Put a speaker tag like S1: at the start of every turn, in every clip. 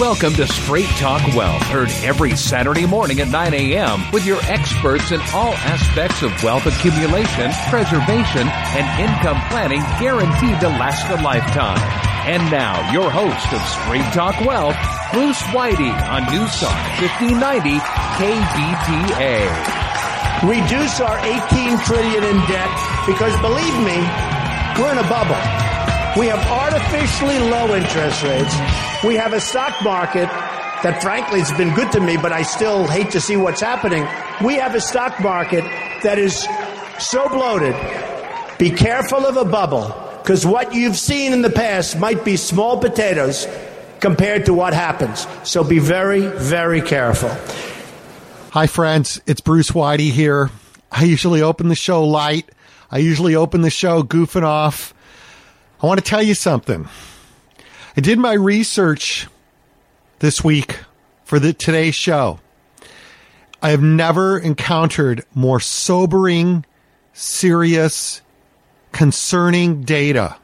S1: Welcome to Straight Talk Wealth, heard every Saturday morning at 9 a.m. with your experts in all aspects of wealth accumulation, preservation, and income planning guaranteed to last a lifetime. And now, your host of Straight Talk Wealth, Bruce Whitey on News Talk 1590 KVTA.
S2: Reduce our 18 trillion in debt because believe me, we're in a bubble. We have artificially low interest rates. We have a stock market that frankly has been good to me, but I still hate to see what's happening. We have a stock market that is so bloated. Be careful of a bubble because what you've seen in the past might be small potatoes compared to what happens. So be very, very careful.
S3: Hi, friends. It's Bruce Whitey here. I usually open the show light. I usually open the show goofing off. I want to tell you something. I did my research this week for the today's show. I have never encountered more sobering, serious, concerning data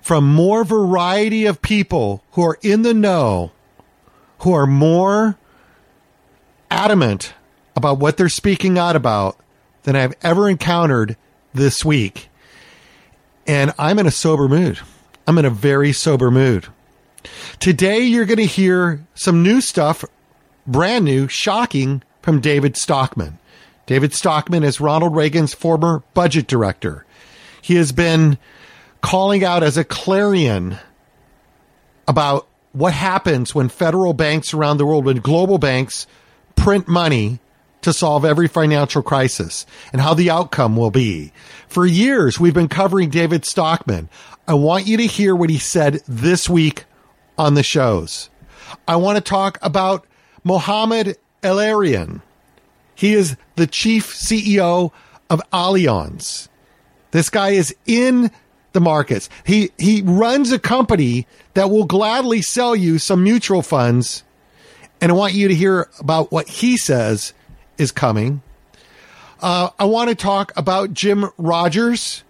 S3: from more variety of people who are in the know, who are more adamant about what they're speaking out about than I've ever encountered this week. And I'm in a sober mood. I'm in a very sober mood. Today, you're going to hear some new stuff, brand new, shocking from David Stockman. David Stockman is Ronald Reagan's former budget director. He has been calling out as a clarion about what happens when federal banks around the world, when global banks print money to solve every financial crisis and how the outcome will be. For years, we've been covering David Stockman. I want you to hear what he said this week on the shows. I want to talk about Mohamed El-Erian. He is the chief CEO of Allianz. This guy is in the markets. He he runs a company that will gladly sell you some mutual funds. And I want you to hear about what he says is coming. Uh, I want to talk about Jim Rogers,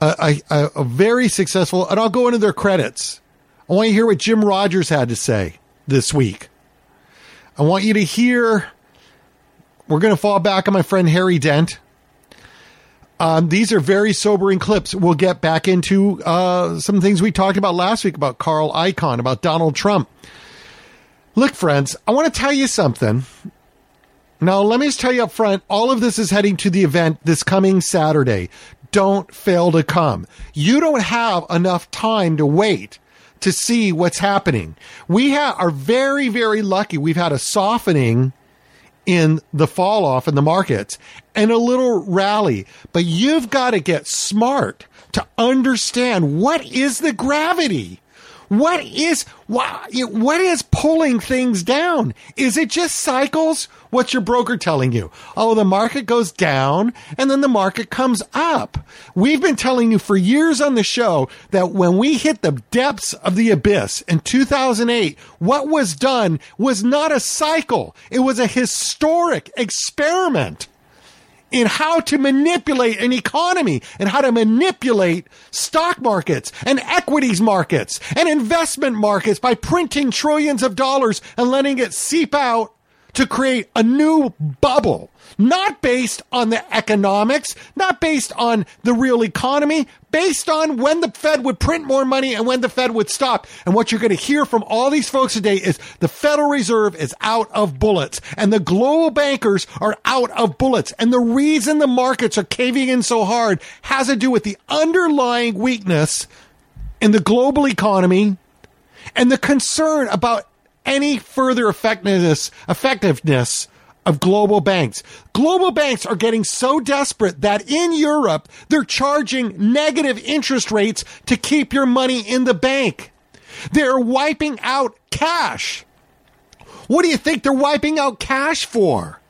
S3: a, a, a, very successful, and I'll go into their credits. I want you to hear what Jim Rogers had to say this week. I want you to hear. We're going to fall back on my friend Harry Dent. Um, these are very sobering clips. We'll get back into uh, some things we talked about last week about Carl Icahn, about Donald Trump. Look, friends, I want to tell you something. Now, let me just tell you up front all of this is heading to the event this coming Saturday. Don't fail to come. You don't have enough time to wait to see what's happening. We ha- are very, very lucky. We've had a softening in the fall off in the markets and a little rally, but you've got to get smart to understand what is the gravity what is what, what is pulling things down? Is it just cycles? What's your broker telling you? Oh, the market goes down and then the market comes up. We've been telling you for years on the show that when we hit the depths of the abyss in 2008, what was done was not a cycle. It was a historic experiment in how to manipulate an economy and how to manipulate stock markets and equities markets and investment markets by printing trillions of dollars and letting it seep out to create a new bubble, not based on the economics, not based on the real economy, based on when the Fed would print more money and when the Fed would stop. And what you're going to hear from all these folks today is the Federal Reserve is out of bullets and the global bankers are out of bullets. And the reason the markets are caving in so hard has to do with the underlying weakness in the global economy and the concern about any further effectiveness, effectiveness of global banks. Global banks are getting so desperate that in Europe, they're charging negative interest rates to keep your money in the bank. They're wiping out cash. What do you think they're wiping out cash for?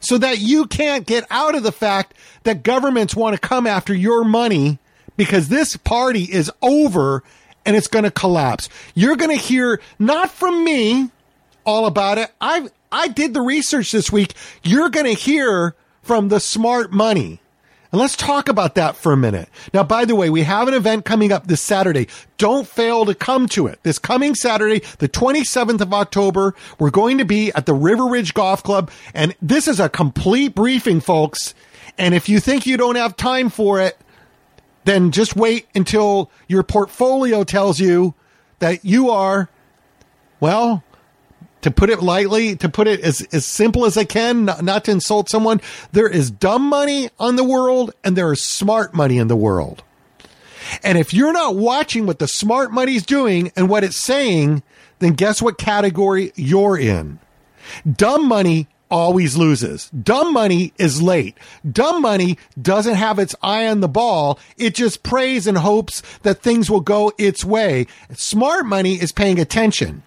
S3: So that you can't get out of the fact that governments want to come after your money because this party is over and it's going to collapse. You're going to hear not from me all about it. I I did the research this week. You're going to hear from the smart money. And let's talk about that for a minute. Now, by the way, we have an event coming up this Saturday. Don't fail to come to it. This coming Saturday, the 27th of October, we're going to be at the River Ridge Golf Club. And this is a complete briefing, folks. And if you think you don't have time for it, then just wait until your portfolio tells you that you are, well, to put it lightly, to put it as, as simple as I can, not, not to insult someone, there is dumb money on the world and there is smart money in the world. And if you're not watching what the smart money's doing and what it's saying, then guess what category you're in? Dumb money always loses. Dumb money is late. Dumb money doesn't have its eye on the ball. It just prays and hopes that things will go its way. Smart money is paying attention.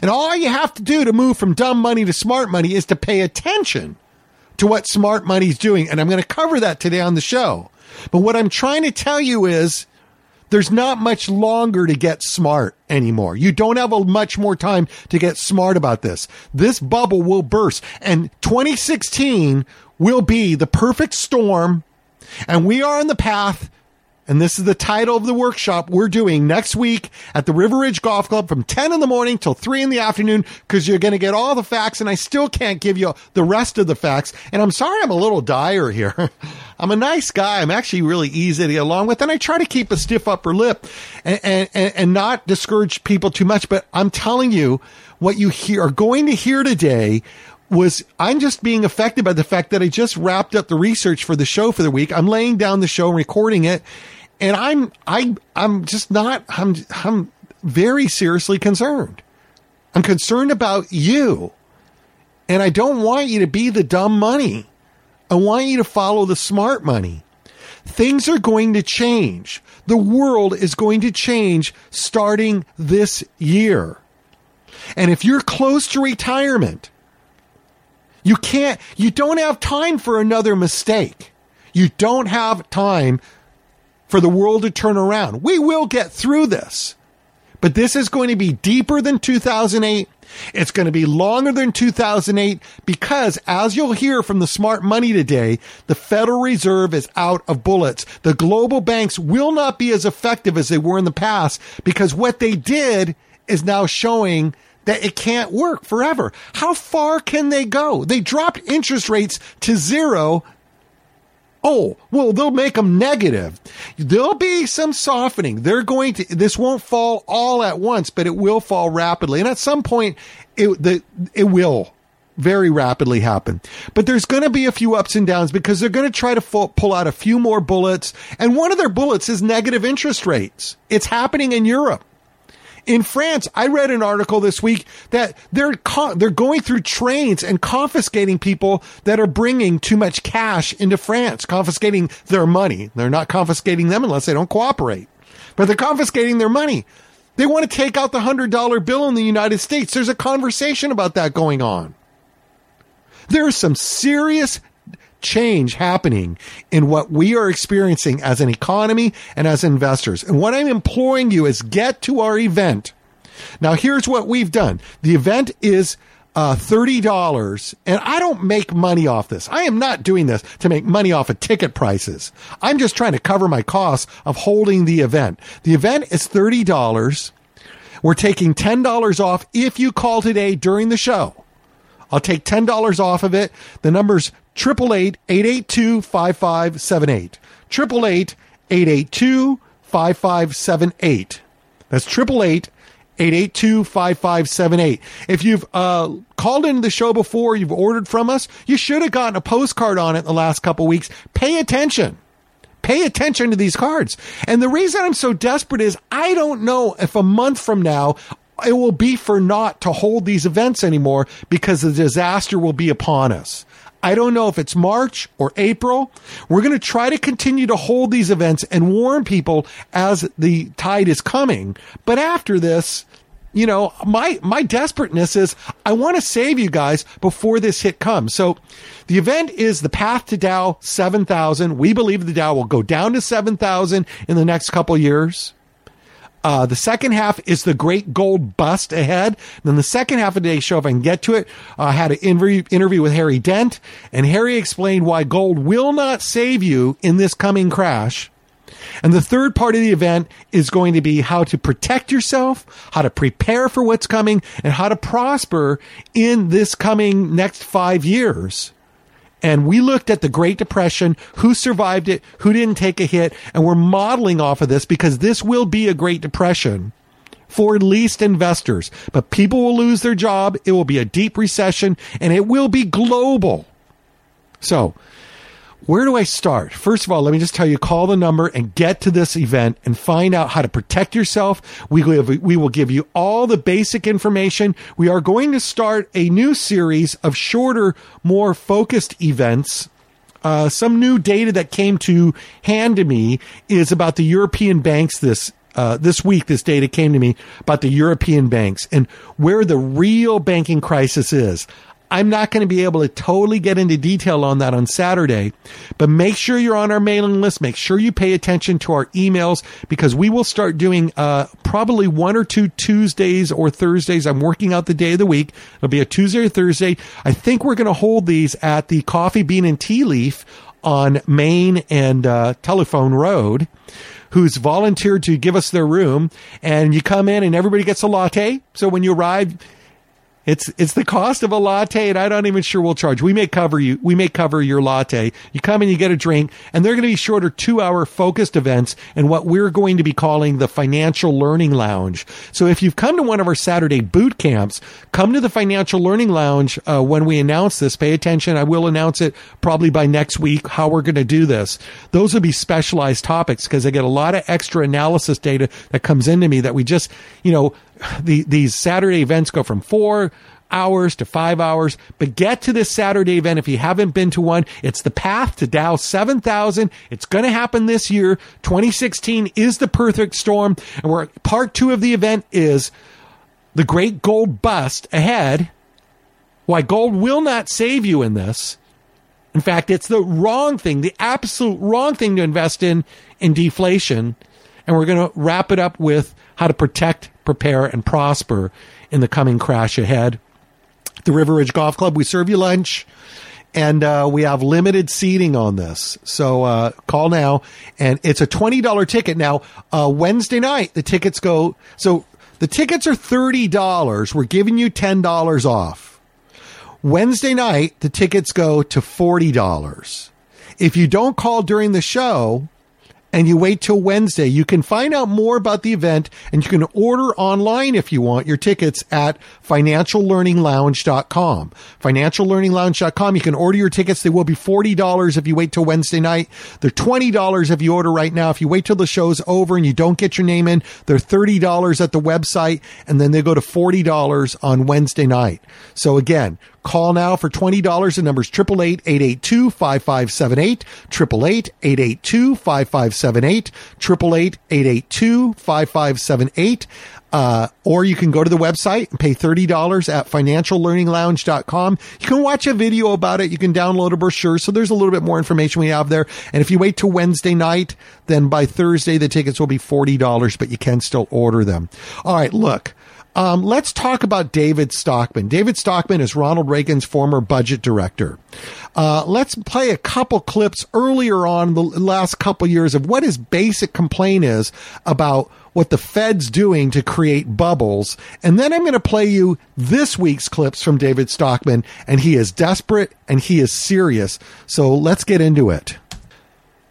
S3: And all you have to do to move from dumb money to smart money is to pay attention to what smart money's doing. And I'm going to cover that today on the show. But what I'm trying to tell you is there's not much longer to get smart anymore. You don't have a much more time to get smart about this. This bubble will burst and 2016 will be the perfect storm. And we are on the path and this is the title of the workshop we're doing next week at the River Ridge Golf Club from 10 in the morning till 3 in the afternoon because you're going to get all the facts and I still can't give you the rest of the facts. And I'm sorry I'm a little dire here. I'm a nice guy. I'm actually really easy to get along with and I try to keep a stiff upper lip and, and, and not discourage people too much. But I'm telling you what you hear, are going to hear today was I'm just being affected by the fact that I just wrapped up the research for the show for the week. I'm laying down the show and recording it and I'm I I'm just not I'm I'm very seriously concerned. I'm concerned about you. And I don't want you to be the dumb money. I want you to follow the smart money. Things are going to change. The world is going to change starting this year. And if you're close to retirement, you can't, you don't have time for another mistake. You don't have time for the world to turn around. We will get through this. But this is going to be deeper than 2008. It's going to be longer than 2008 because as you'll hear from the smart money today, the Federal Reserve is out of bullets. The global banks will not be as effective as they were in the past because what they did is now showing that it can't work forever. How far can they go? They dropped interest rates to zero Oh, well, they'll make them negative. There'll be some softening. They're going to, this won't fall all at once, but it will fall rapidly. And at some point, it, the, it will very rapidly happen. But there's going to be a few ups and downs because they're going to try to pull out a few more bullets. And one of their bullets is negative interest rates. It's happening in Europe. In France, I read an article this week that they're co- they're going through trains and confiscating people that are bringing too much cash into France, confiscating their money. They're not confiscating them unless they don't cooperate, but they're confiscating their money. They want to take out the hundred dollar bill in the United States. There's a conversation about that going on. There is some serious change happening in what we are experiencing as an economy and as investors. And what I'm imploring you is get to our event. Now, here's what we've done. The event is uh, $30 and I don't make money off this. I am not doing this to make money off of ticket prices. I'm just trying to cover my costs of holding the event. The event is $30. We're taking $10 off if you call today during the show. I'll take $10 off of it. The number's 888-882-5578. 888-882-5578. That's 888-882-5578. If you've uh, called into the show before, you've ordered from us, you should have gotten a postcard on it in the last couple weeks. Pay attention. Pay attention to these cards. And the reason I'm so desperate is I don't know if a month from now it will be for naught to hold these events anymore because the disaster will be upon us. I don't know if it's March or April. We're going to try to continue to hold these events and warn people as the tide is coming. But after this, you know, my, my desperateness is I want to save you guys before this hit comes. So the event is the path to Dow 7000. We believe the Dow will go down to 7000 in the next couple years. Uh, the second half is the great gold bust ahead. And then the second half of today's show, if I can get to it, I uh, had an interview, interview with Harry Dent, and Harry explained why gold will not save you in this coming crash. And the third part of the event is going to be how to protect yourself, how to prepare for what's coming, and how to prosper in this coming next five years. And we looked at the Great Depression, who survived it, who didn't take a hit, and we're modeling off of this because this will be a Great Depression for at least investors. But people will lose their job. It will be a deep recession and it will be global. So where do I start? First of all, let me just tell you, call the number and get to this event and find out how to protect yourself. We we will give you all the basic information. We are going to start a new series of shorter, more focused events uh, some new data that came to hand to me is about the European banks this uh, this week. This data came to me about the European banks and where the real banking crisis is. I'm not going to be able to totally get into detail on that on Saturday, but make sure you're on our mailing list. Make sure you pay attention to our emails because we will start doing uh, probably one or two Tuesdays or Thursdays. I'm working out the day of the week. It'll be a Tuesday or Thursday. I think we're going to hold these at the Coffee Bean and Tea Leaf on Main and uh, Telephone Road who's volunteered to give us their room and you come in and everybody gets a latte. So when you arrive, it's it's the cost of a latte, and I'm not even sure we'll charge. We may cover you. We may cover your latte. You come and you get a drink, and they're going to be shorter, two hour focused events, and what we're going to be calling the Financial Learning Lounge. So if you've come to one of our Saturday boot camps, come to the Financial Learning Lounge uh, when we announce this. Pay attention. I will announce it probably by next week how we're going to do this. Those will be specialized topics because I get a lot of extra analysis data that comes into me that we just you know the, these Saturday events go from four hours to five hours. But get to this Saturday event if you haven't been to one. It's the path to Dow 7000. It's going to happen this year. 2016 is the perfect storm. And where part two of the event is the great gold bust ahead. Why gold will not save you in this. In fact, it's the wrong thing, the absolute wrong thing to invest in in deflation. And we're going to wrap it up with how to protect prepare, and prosper in the coming crash ahead. The River Ridge Golf Club, we serve you lunch and uh, we have limited seating on this. So uh, call now, and it's a twenty dollar ticket. Now uh, Wednesday night, the tickets go. So the tickets are thirty dollars. We're giving you ten dollars off. Wednesday night, the tickets go to forty dollars. If you don't call during the show, and you wait till Wednesday. You can find out more about the event and you can order online if you want your tickets at financiallearninglounge.com. Financiallearninglounge.com. You can order your tickets. They will be $40 if you wait till Wednesday night. They're $20 if you order right now. If you wait till the show's over and you don't get your name in, they're $30 at the website and then they go to $40 on Wednesday night. So again, Call now for $20. The number is 888-882-5578, 888-882-5578, 888-882-5578. Uh, or you can go to the website and pay $30 at financiallearninglounge.com. You can watch a video about it. You can download a brochure. So there's a little bit more information we have there. And if you wait till Wednesday night, then by Thursday, the tickets will be $40, but you can still order them. All right. Look, um, let's talk about David Stockman. David Stockman is Ronald Reagan's former budget director. Uh, let's play a couple clips earlier on the last couple years of what his basic complaint is about what the Fed's doing to create bubbles. And then I'm going to play you this week's clips from David Stockman, and he is desperate and he is serious. So let's get into it.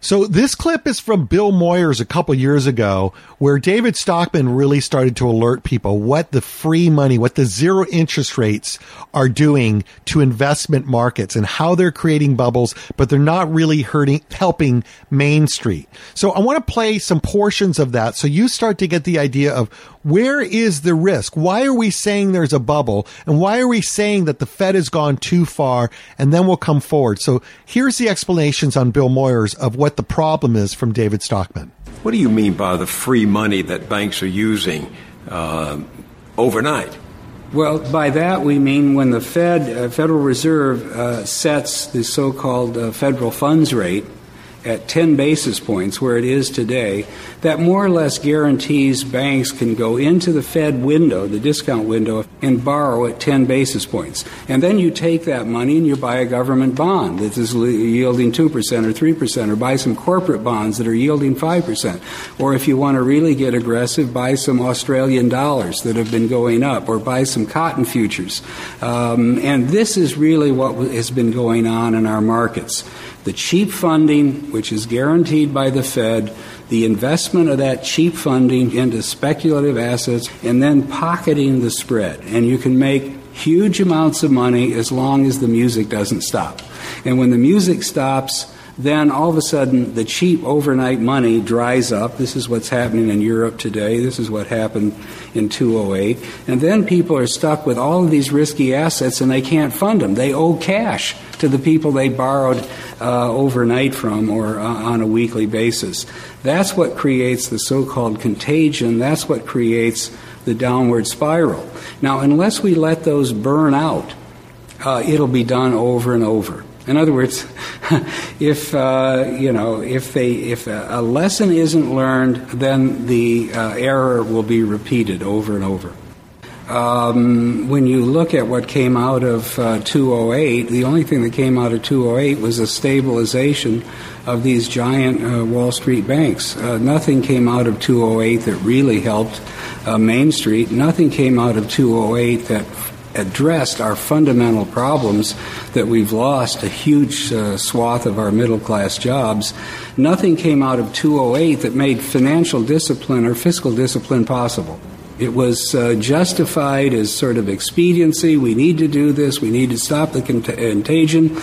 S3: So this clip is from Bill Moyers a couple years ago, where David Stockman really started to alert people what the free money, what the zero interest rates are doing to investment markets and how they're creating bubbles, but they're not really hurting, helping Main Street. So I want to play some portions of that so you start to get the idea of where is the risk? Why are we saying there's a bubble? And why are we saying that the Fed has gone too far? And then we'll come forward. So here's the explanations on Bill Moyers of what the problem is from David Stockman.
S4: What do you mean by the free money that banks are using uh, overnight?
S5: Well, by that we mean when the Fed, uh, Federal Reserve, uh, sets the so called uh, federal funds rate, at 10 basis points, where it is today, that more or less guarantees banks can go into the Fed window, the discount window, and borrow at 10 basis points. And then you take that money and you buy a government bond that is yielding 2% or 3%, or buy some corporate bonds that are yielding 5%. Or if you want to really get aggressive, buy some Australian dollars that have been going up, or buy some cotton futures. Um, and this is really what has been going on in our markets. The cheap funding, which is guaranteed by the Fed, the investment of that cheap funding into speculative assets, and then pocketing the spread. And you can make huge amounts of money as long as the music doesn't stop. And when the music stops, then all of a sudden the cheap overnight money dries up. This is what's happening in Europe today. This is what happened in 2008. And then people are stuck with all of these risky assets and they can't fund them. They owe cash to the people they borrowed uh, overnight from or uh, on a weekly basis. That's what creates the so called contagion. That's what creates the downward spiral. Now, unless we let those burn out, uh, it'll be done over and over. In other words, if uh, you know if they if a lesson isn't learned, then the uh, error will be repeated over and over. Um, when you look at what came out of uh, 208, the only thing that came out of 208 was a stabilization of these giant uh, Wall Street banks. Uh, nothing came out of 208 that really helped uh, Main Street. Nothing came out of 208 that addressed our fundamental problems that we've lost a huge uh, swath of our middle class jobs. Nothing came out of 208 that made financial discipline or fiscal discipline possible. It was uh, justified as sort of expediency. We need to do this. We need to stop the contagion.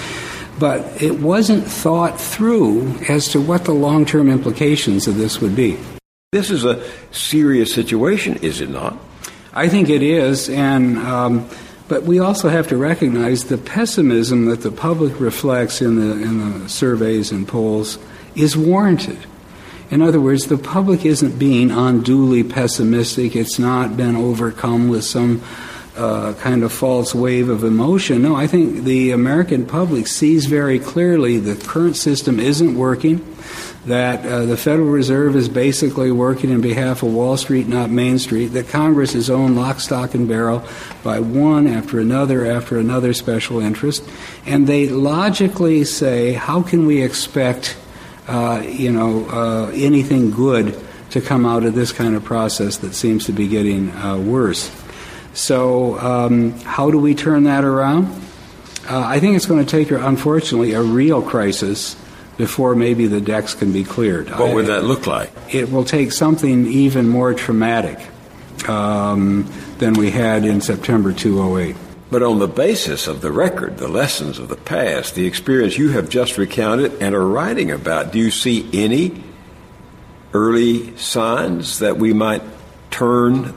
S5: But it wasn't thought through as to what the long term implications of this would be.
S4: This is a serious situation, is it not?
S5: I think it is, and um, but we also have to recognize the pessimism that the public reflects in the in the surveys and polls is warranted. In other words, the public isn't being unduly pessimistic. It's not been overcome with some uh, kind of false wave of emotion. No, I think the American public sees very clearly the current system isn't working that uh, the Federal Reserve is basically working in behalf of Wall Street, not Main Street, that Congress is owned lock, stock, and barrel by one after another after another special interest, and they logically say, how can we expect, uh, you know, uh, anything good to come out of this kind of process that seems to be getting uh, worse? So, um, how do we turn that around? Uh, I think it's going to take, unfortunately, a real crisis before maybe the decks can be cleared.
S4: What would that look like?
S5: It will take something even more traumatic um, than we had in September 2008.
S4: But on the basis of the record, the lessons of the past, the experience you have just recounted and are writing about, do you see any early signs that we might turn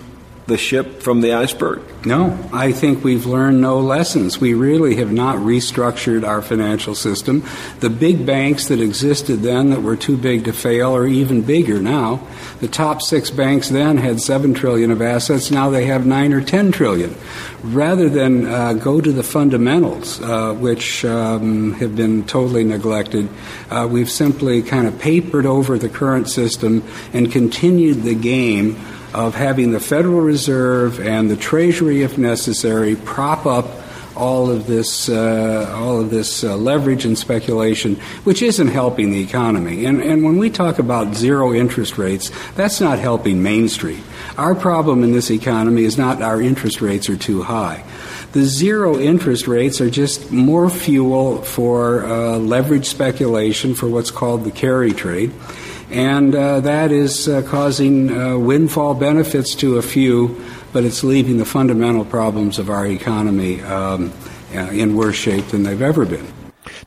S4: the ship from the iceberg?
S5: No, I think we've learned no lessons. We really have not restructured our financial system. The big banks that existed then that were too big to fail are even bigger now. The top six banks then had seven trillion of assets. Now they have nine or ten trillion. Rather than uh, go to the fundamentals, uh, which um, have been totally neglected, uh, we've simply kind of papered over the current system and continued the game of having the Federal Reserve and the Treasury, if necessary, prop up all of this, uh, all of this uh, leverage and speculation, which isn't helping the economy. And, and when we talk about zero interest rates, that's not helping Main Street. Our problem in this economy is not our interest rates are too high. The zero interest rates are just more fuel for uh, leverage speculation for what's called the carry trade and uh, that is uh, causing uh, windfall benefits to a few, but it's leaving the fundamental problems of our economy um, uh, in worse shape than they've ever been.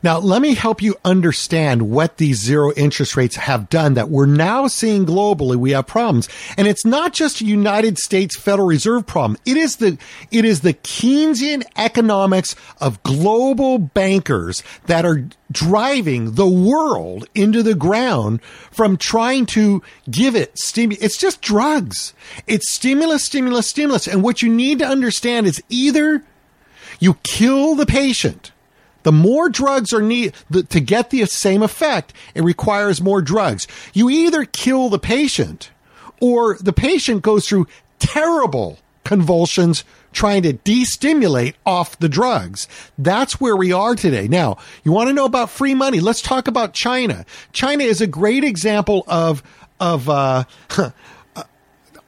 S3: Now, let me help you understand what these zero interest rates have done that we're now seeing globally. We have problems. And it's not just a United States Federal Reserve problem. It is the, it is the Keynesian economics of global bankers that are driving the world into the ground from trying to give it stimulus. It's just drugs. It's stimulus, stimulus, stimulus. And what you need to understand is either you kill the patient The more drugs are needed to get the same effect, it requires more drugs. You either kill the patient or the patient goes through terrible convulsions trying to destimulate off the drugs. That's where we are today. Now, you want to know about free money? Let's talk about China. China is a great example of of uh,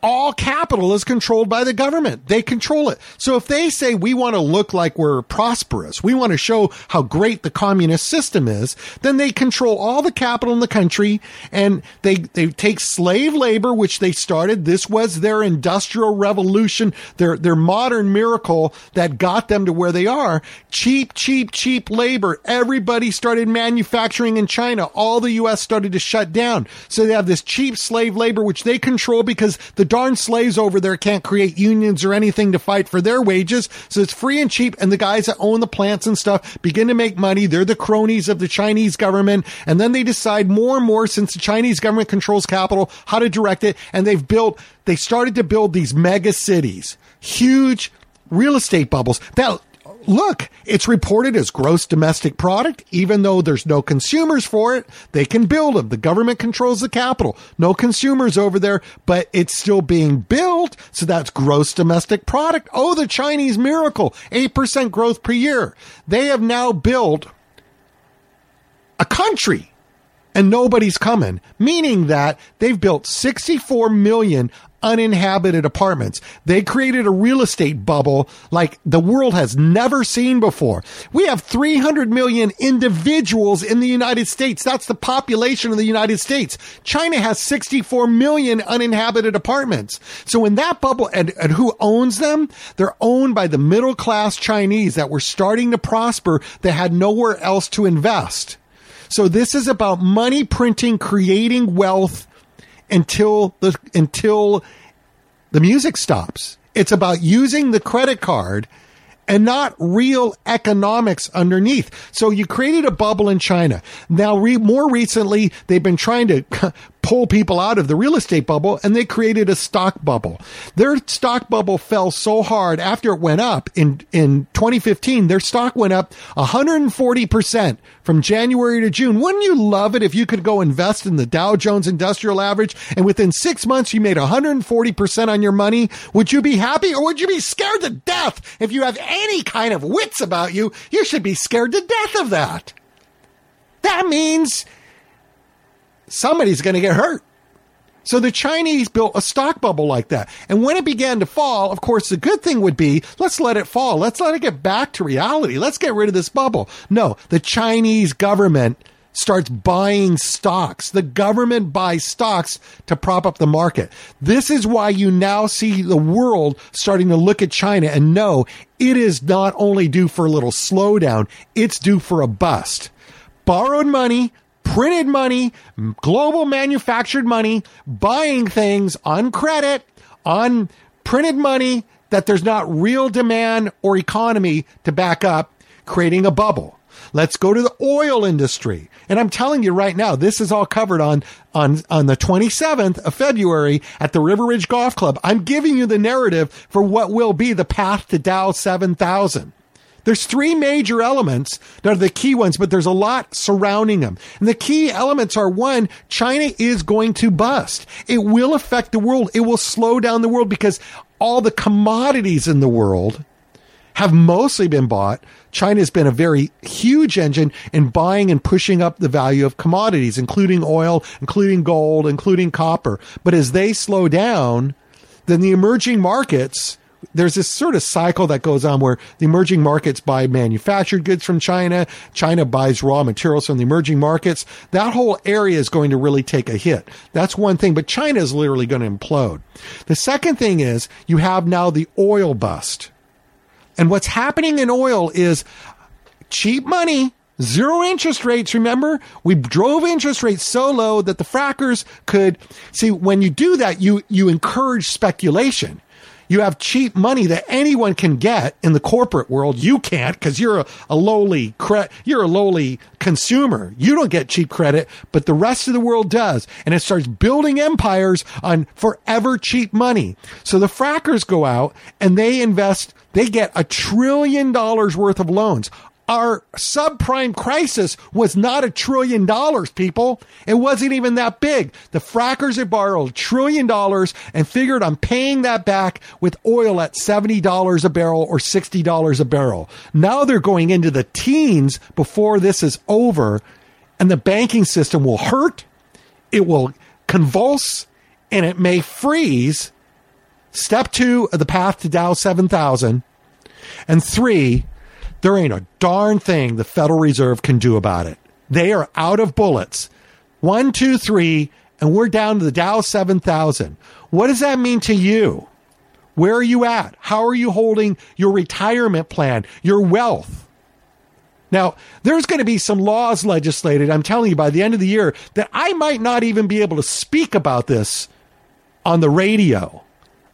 S3: all capital is controlled by the government. They control it. So if they say we want to look like we're prosperous, we want to show how great the communist system is, then they control all the capital in the country and they, they take slave labor, which they started. This was their industrial revolution, their, their modern miracle that got them to where they are. Cheap, cheap, cheap labor. Everybody started manufacturing in China. All the U.S. started to shut down. So they have this cheap slave labor, which they control because the darn slaves over there can't create unions or anything to fight for their wages. So it's free and cheap. And the guys that own the plants and stuff begin to make money. They're the cronies of the Chinese government. And then they decide more and more since the Chinese government controls capital, how to direct it. And they've built, they started to build these mega cities, huge real estate bubbles that look, it's reported as gross domestic product, even though there's no consumers for it. They can build them. The government controls the capital. No consumers over there, but it's still being built. So that's gross domestic product. Oh, the Chinese miracle, 8% growth per year. They have now built a country and nobody's coming, meaning that they've built 64 million uninhabited apartments. They created a real estate bubble like the world has never seen before. We have 300 million individuals in the United States. That's the population of the United States. China has 64 million uninhabited apartments. So in that bubble, and, and who owns them? They're owned by the middle class Chinese that were starting to prosper that had nowhere else to invest. So this is about money printing, creating wealth until the until the music stops. It's about using the credit card and not real economics underneath. So you created a bubble in China. Now, re- more recently, they've been trying to pull people out of the real estate bubble and they created a stock bubble. Their stock bubble fell so hard after it went up in, in 2015, their stock went up 140% from January to June. Wouldn't you love it if you could go invest in the Dow Jones Industrial Average and within six months you made 140% on your money? Would you be happy or would you be scared to death? If you have any kind of wits about you, you should be scared to death of that. That means somebody's going to get hurt. So the Chinese built a stock bubble like that. And when it began to fall, of course, the good thing would be let's let it fall. Let's let it get back to reality. Let's get rid of this bubble. No, the Chinese government starts buying stocks. The government buys stocks to prop up the market. This is why you now see the world starting to look at China and know it is not only due for a little slowdown, it's due for a bust. Borrowed money, printed money, global manufactured money, buying things on credit, on printed money that there's not real demand or economy to back up, creating a bubble. Let's go to the oil industry. And I'm telling you right now, this is all covered on, on, on the 27th of February at the River Ridge Golf Club. I'm giving you the narrative for what will be the path to Dow 7000. There's three major elements that are the key ones, but there's a lot surrounding them. And the key elements are one, China is going to bust. It will affect the world. It will slow down the world because all the commodities in the world have mostly been bought. China has been a very huge engine in buying and pushing up the value of commodities, including oil, including gold, including copper. But as they slow down, then the emerging markets there's this sort of cycle that goes on where the emerging markets buy manufactured goods from China. China buys raw materials from the emerging markets. That whole area is going to really take a hit. That's one thing, but China is literally going to implode. The second thing is you have now the oil bust. And what's happening in oil is cheap money Zero interest rates, remember? We drove interest rates so low that the frackers could see when you do that, you, you encourage speculation. You have cheap money that anyone can get in the corporate world. You can't because you're a, a lowly cre- you're a lowly consumer. You don't get cheap credit, but the rest of the world does, and it starts building empires on forever cheap money. So the frackers go out and they invest. They get a trillion dollars worth of loans our subprime crisis was not a trillion dollars, people. It wasn't even that big. The frackers had borrowed a trillion dollars and figured on paying that back with oil at $70 a barrel or $60 a barrel. Now they're going into the teens before this is over and the banking system will hurt. It will convulse and it may freeze. Step two of the path to Dow 7000. And three, there ain't a darn thing the Federal Reserve can do about it. They are out of bullets. One, two, three, and we're down to the Dow 7000. What does that mean to you? Where are you at? How are you holding your retirement plan, your wealth? Now, there's going to be some laws legislated, I'm telling you, by the end of the year that I might not even be able to speak about this on the radio.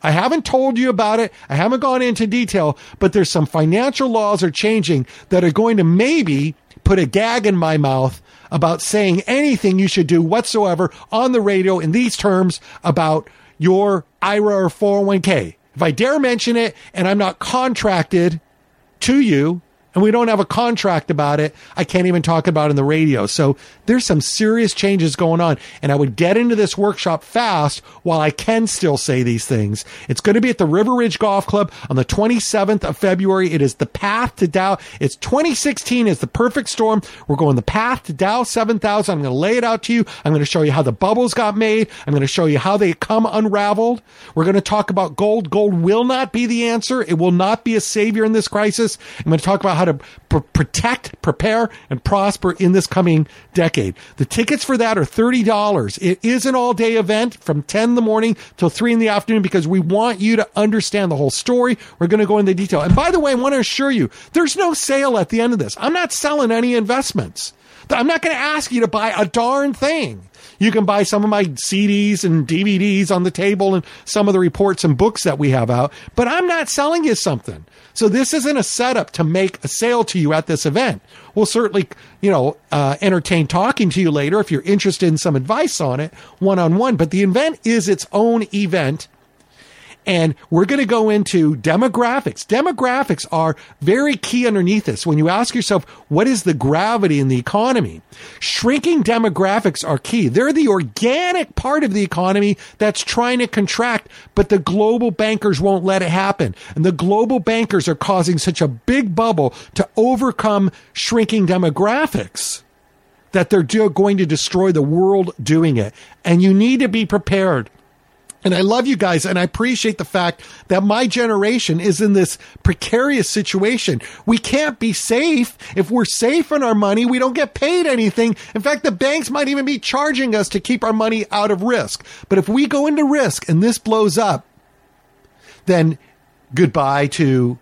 S3: I haven't told you about it. I haven't gone into detail, but there's some financial laws are changing that are going to maybe put a gag in my mouth about saying anything you should do whatsoever on the radio in these terms about your IRA or 401k. If I dare mention it and I'm not contracted to you, and we don't have a contract about it. I can't even talk about in the radio. So there's some serious changes going on. And I would get into this workshop fast while I can still say these things. It's going to be at the River Ridge Golf Club on the 27th of February. It is the path to Dow. It's 2016 is the perfect storm. We're going the path to Dow 7000. I'm going to lay it out to you. I'm going to show you how the bubbles got made. I'm going to show you how they come unraveled. We're going to talk about gold. Gold will not be the answer. It will not be a savior in this crisis. I'm going to talk about how to pr- protect, prepare, and prosper in this coming decade. The tickets for that are $30. It is an all day event from 10 in the morning till 3 in the afternoon because we want you to understand the whole story. We're going to go into detail. And by the way, I want to assure you, there's no sale at the end of this. I'm not selling any investments. I'm not going to ask you to buy a darn thing. You can buy some of my CDs and DVDs on the table and some of the reports and books that we have out, but I'm not selling you something. So this isn't a setup to make a sale to you at this event. We'll certainly, you know, uh, entertain talking to you later if you're interested in some advice on it one on one. But the event is its own event and we're going to go into demographics. Demographics are very key underneath this. When you ask yourself, what is the gravity in the economy? Shrinking demographics are key. They're the organic part of the economy that's trying to contract, but the global bankers won't let it happen. And the global bankers are causing such a big bubble to overcome shrinking demographics that they're going to destroy the world doing it. And you need to be prepared. And I love you guys and I appreciate the fact that my generation is in this precarious situation. We can't be safe. If we're safe in our money, we don't get paid anything. In fact, the banks might even be charging us to keep our money out of risk. But if we go into risk and this blows up, then goodbye to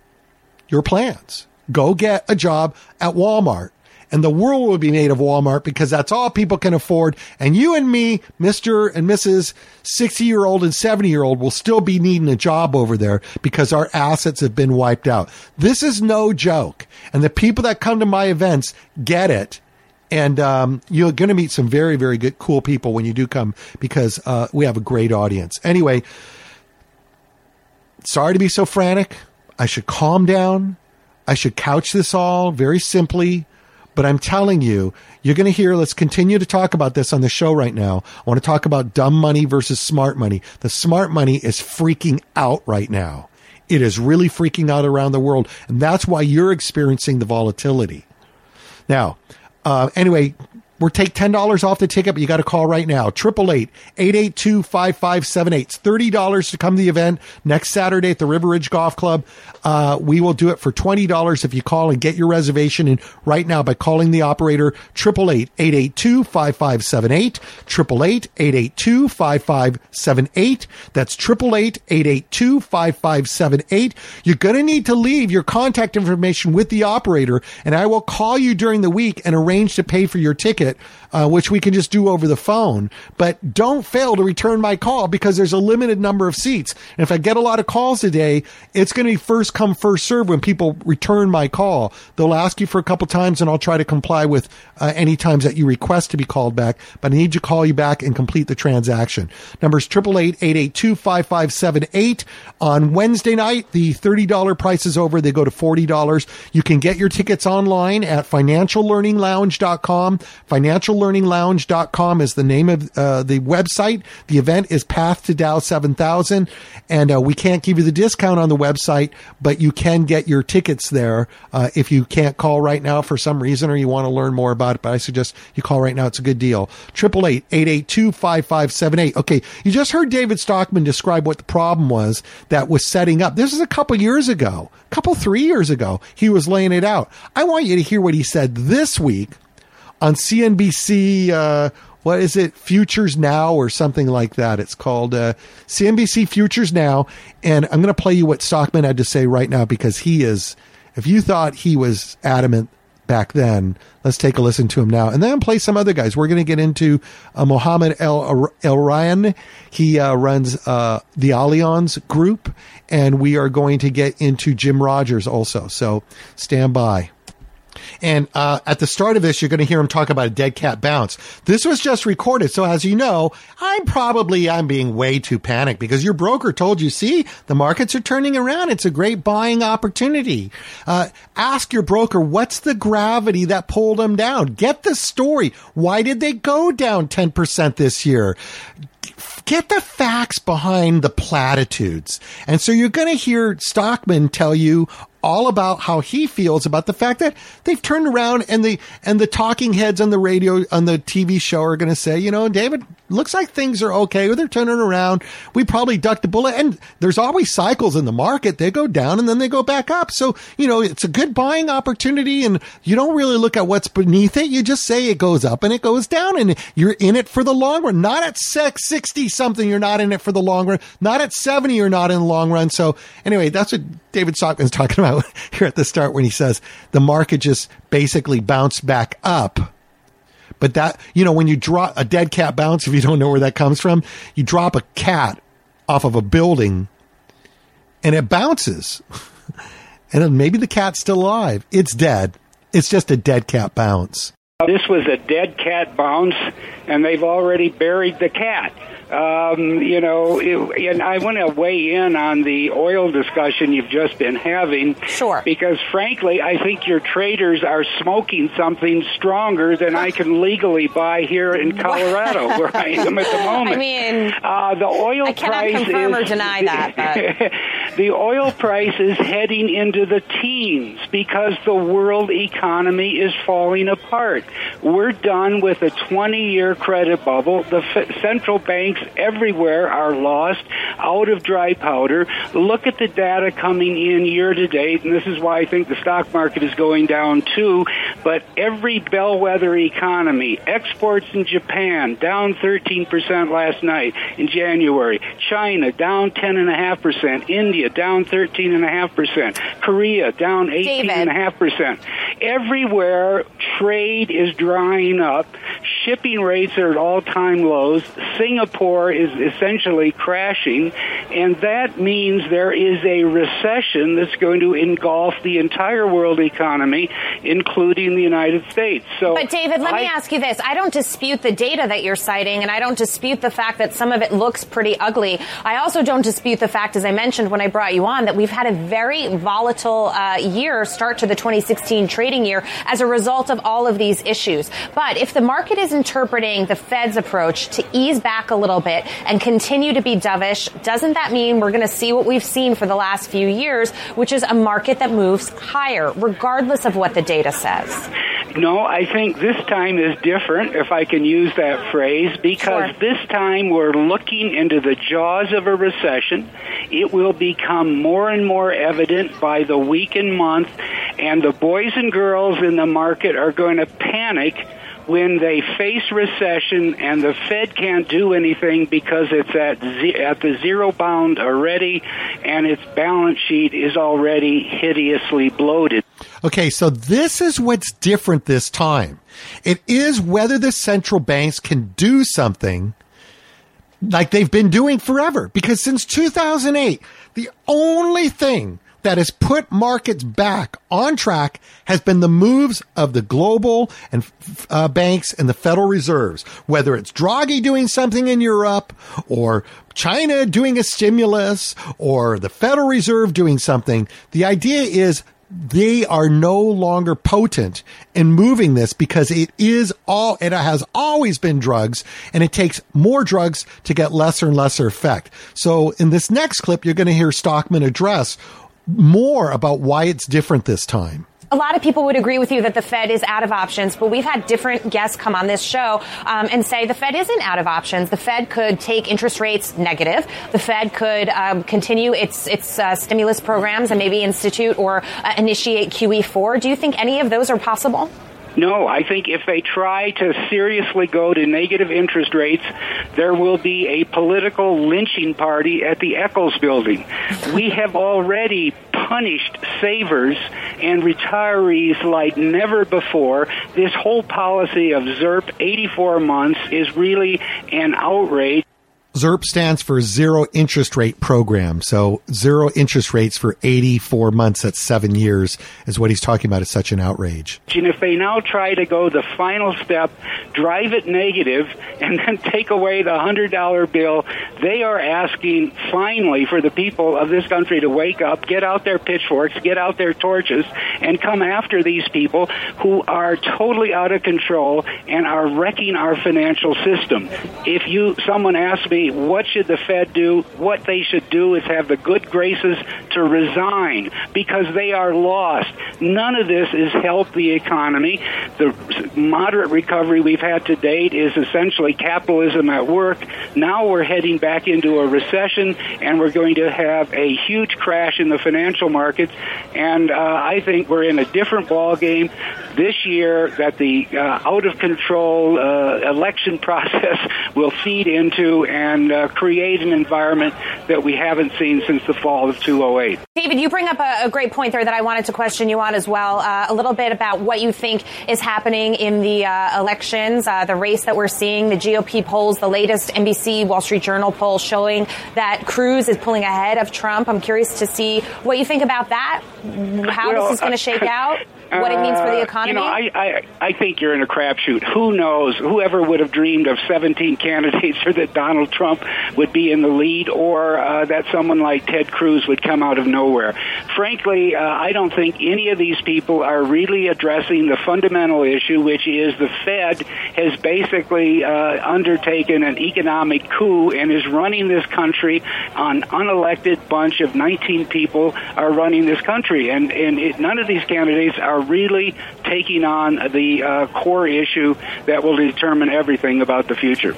S3: your plans. Go get a job at Walmart and the world will be made of Walmart because that's all people can afford. And you and me, Mr. and Mrs. 60 year old and 70 year old will still be needing a job over there because our assets have been wiped out. This is no joke. And the people that come to my events get it. And um, you're going to meet some very, very good, cool people when you do come because uh, we have a great audience. Anyway, sorry to be so frantic. I should calm down. I should couch this all very simply. But I'm telling you, you're going to hear, let's continue to talk about this on the show right now. I want to talk about dumb money versus smart money. The smart money is freaking out right now. It is really freaking out around the world. And that's why you're experiencing the volatility. Now, uh, anyway, we're take ten dollars off the ticket, but you got to call right now. Triple eight eight eight two five five seven eight. Thirty dollars to come to the event next Saturday at the River Ridge Golf Club. Uh, we will do it for twenty dollars if you call and get your reservation in right now by calling the operator triple eight eight eight two five five seven eight. Triple eight eight eight two five five seven eight. That's triple eight eight eight two five five seven eight. You're gonna need to leave your contact information with the operator, and I will call you during the week and arrange to pay for your ticket it, uh, which we can just do over the phone. But don't fail to return my call because there's a limited number of seats. And if I get a lot of calls today, it's going to be first come, first serve when people return my call. They'll ask you for a couple times and I'll try to comply with uh, any times that you request to be called back. But I need to call you back and complete the transaction. Numbers 888-882-5578. On Wednesday night, the $30 price is over. They go to $40. You can get your tickets online at financiallearninglounge.com. Financiallearninglounge.com is the name of uh, the website. The event is Path to Dow 7000. And uh, we can't give you the discount on the website, but you can get your tickets there uh, if you can't call right now for some reason or you want to learn more about it. But I suggest you call right now. It's a good deal. 888-882-5578. Okay. You just heard David Stockman describe what the problem was that was setting up. This is a couple years ago, a couple, three years ago. He was laying it out. I want you to hear what he said this week on CNBC. Uh, what is it? Futures Now or something like that. It's called uh, CNBC Futures Now. And I'm going to play you what Stockman had to say right now because he is, if you thought he was adamant back then, let's take a listen to him now. And then play some other guys. We're going to get into uh, Mohammed El, El-Erian. He uh, runs uh, the Allianz Group. And we are going to get into Jim Rogers also. So stand by. And uh, at the start of this, you're going to hear him talk about a dead cat bounce. This was just recorded, so as you know, I'm probably I'm being way too panicked because your broker told you, see, the markets are turning around. It's a great buying opportunity. Uh, ask your broker what's the gravity that pulled them down. Get the story. Why did they go down 10% this year? get the facts behind the platitudes. And so you're going to hear Stockman tell you all about how he feels about the fact that they've turned around and the and the talking heads on the radio on the TV show are going to say, you know, David, looks like things are okay. Or they're turning around. We probably ducked a bullet. And there's always cycles in the market. They go down and then they go back up. So, you know, it's a good buying opportunity and you don't really look at what's beneath it. You just say it goes up and it goes down and you're in it for the long run. Not at 60 something. You're not in it for the long run. Not at 70. You're not in the long run. So anyway, that's what David Stockman's talking about here at the start when he says the market just basically bounced back up but that, you know, when you drop a dead cat bounce, if you don't know where that comes from, you drop a cat off of a building and it bounces. and maybe the cat's still alive. It's dead. It's just a dead cat bounce.
S6: This was a dead cat bounce, and they've already buried the cat. Um, you know, it, and I want to weigh in on the oil discussion you've just been having.
S7: Sure.
S6: Because frankly, I think your traders are smoking something stronger than I can legally buy here in Colorado, where I am at the moment.
S7: I mean,
S6: uh, the oil
S7: I cannot
S6: price
S7: confirm
S6: is,
S7: or deny that.
S6: the oil price is heading into the teens because the world economy is falling apart. We're done with a 20-year credit bubble. The f- central banks everywhere are lost, out of dry powder. Look at the data coming in year to date, and this is why I think the stock market is going down too. But every bellwether economy, exports in Japan down 13% last night in January, China down 10.5%, India down 13.5%, Korea down 18.5%. Everywhere, trade is drying up, shipping rates are at all time lows, Singapore is essentially crashing, and that means there is a recession that's going to engulf the entire world economy, including the United States. So,
S7: but David, let
S6: I,
S7: me ask you this: I don't dispute the data that you're citing, and I don't dispute the fact that some of it looks pretty ugly. I also don't dispute the fact, as I mentioned when I brought you on, that we've had a very volatile uh, year start to the 2016 trading year as a result of all of these issues. But if the market is interpreting the Fed's approach to ease back a little bit and continue to be dovish, doesn't that mean we're going to see what we've seen for the last few years, which is a market that moves higher, regardless of what the data says?
S6: No, I think this time is different, if I can use that phrase, because
S7: Sure.
S6: this time we're looking into the jaws of a recession. It will become more and more evident by the week and month, and the boys and girls in the market are going to panic when they face recession and the Fed can't do anything because it's at ze- at the zero bound already and its balance sheet is already hideously bloated.
S3: Okay, so this is what's different this time. It is whether the central banks can do something like they've been doing forever. Because since 2008, the only thing that has put markets back on track has been the moves of the global and uh, banks and the Federal Reserves, whether it's Draghi doing something in Europe or China doing a stimulus or the Federal Reserve doing something. The idea is they are no longer potent in moving this because it is all, it has always been drugs and it takes more drugs to get lesser and lesser effect. So in this next clip, you're going to hear Stockman address more about why it's different this time
S7: a lot of people would agree with you that the Fed is out of options, but we've had different guests come on this show um, and say the Fed isn't out of options. The Fed could take interest rates negative. The Fed could um, continue its its uh, stimulus programs and maybe institute or uh, initiate QE4. Do you think any of those are possible?
S6: No, I think if they try to seriously go to negative interest rates, there will be a political lynching party at the Eccles building. We have already punished savers and retirees like never before. This whole policy of ZIRP 84 months is really an outrage.
S3: ZIRP stands for zero interest rate program. So zero interest rates for 84 months, that's seven years, is what he's talking about. It's such an outrage.
S6: And if they now try to go the final step, drive it negative, and then take away the $100 bill, they are asking finally for the people of this country to wake up, get out their pitchforks, get out their torches, and come after these people who are totally out of control and are wrecking our financial system. If you, someone asks me, what should the Fed do? What they should do is have the good graces to resign because they are lost. None of this has helped the economy. The moderate recovery we've had to date is essentially capitalism at work. Now we're heading back into a recession and we're going to have a huge crash in the financial markets. And uh, I think we're in a different ball game this year that the uh, out of control uh, election process will feed into and uh, create an environment that we haven't seen since the fall of 2008.
S7: David, you bring up a, a great point there that I wanted to question you on as well. Uh, a little bit about what you think is happening in the uh, elections, uh, the race that we're seeing, the GOP polls, the latest NBC Wall Street Journal poll showing that Cruz is pulling ahead of Trump. I'm curious to see what you think about that, how well, this is going to shake out what it means for the economy?
S6: Uh, you know, I, I, I think you're in a crapshoot. Who knows? Whoever would have dreamed of 17 candidates or that Donald Trump would be in the lead or uh, that someone like Ted Cruz would come out of nowhere. Frankly, uh, I don't think any of these people are really addressing the fundamental issue, which is the Fed has basically uh, undertaken an economic coup and is running this country on unelected bunch of 19 people are running this country. And, and it, none of these candidates are are really taking on the uh, core issue that will determine everything about the future.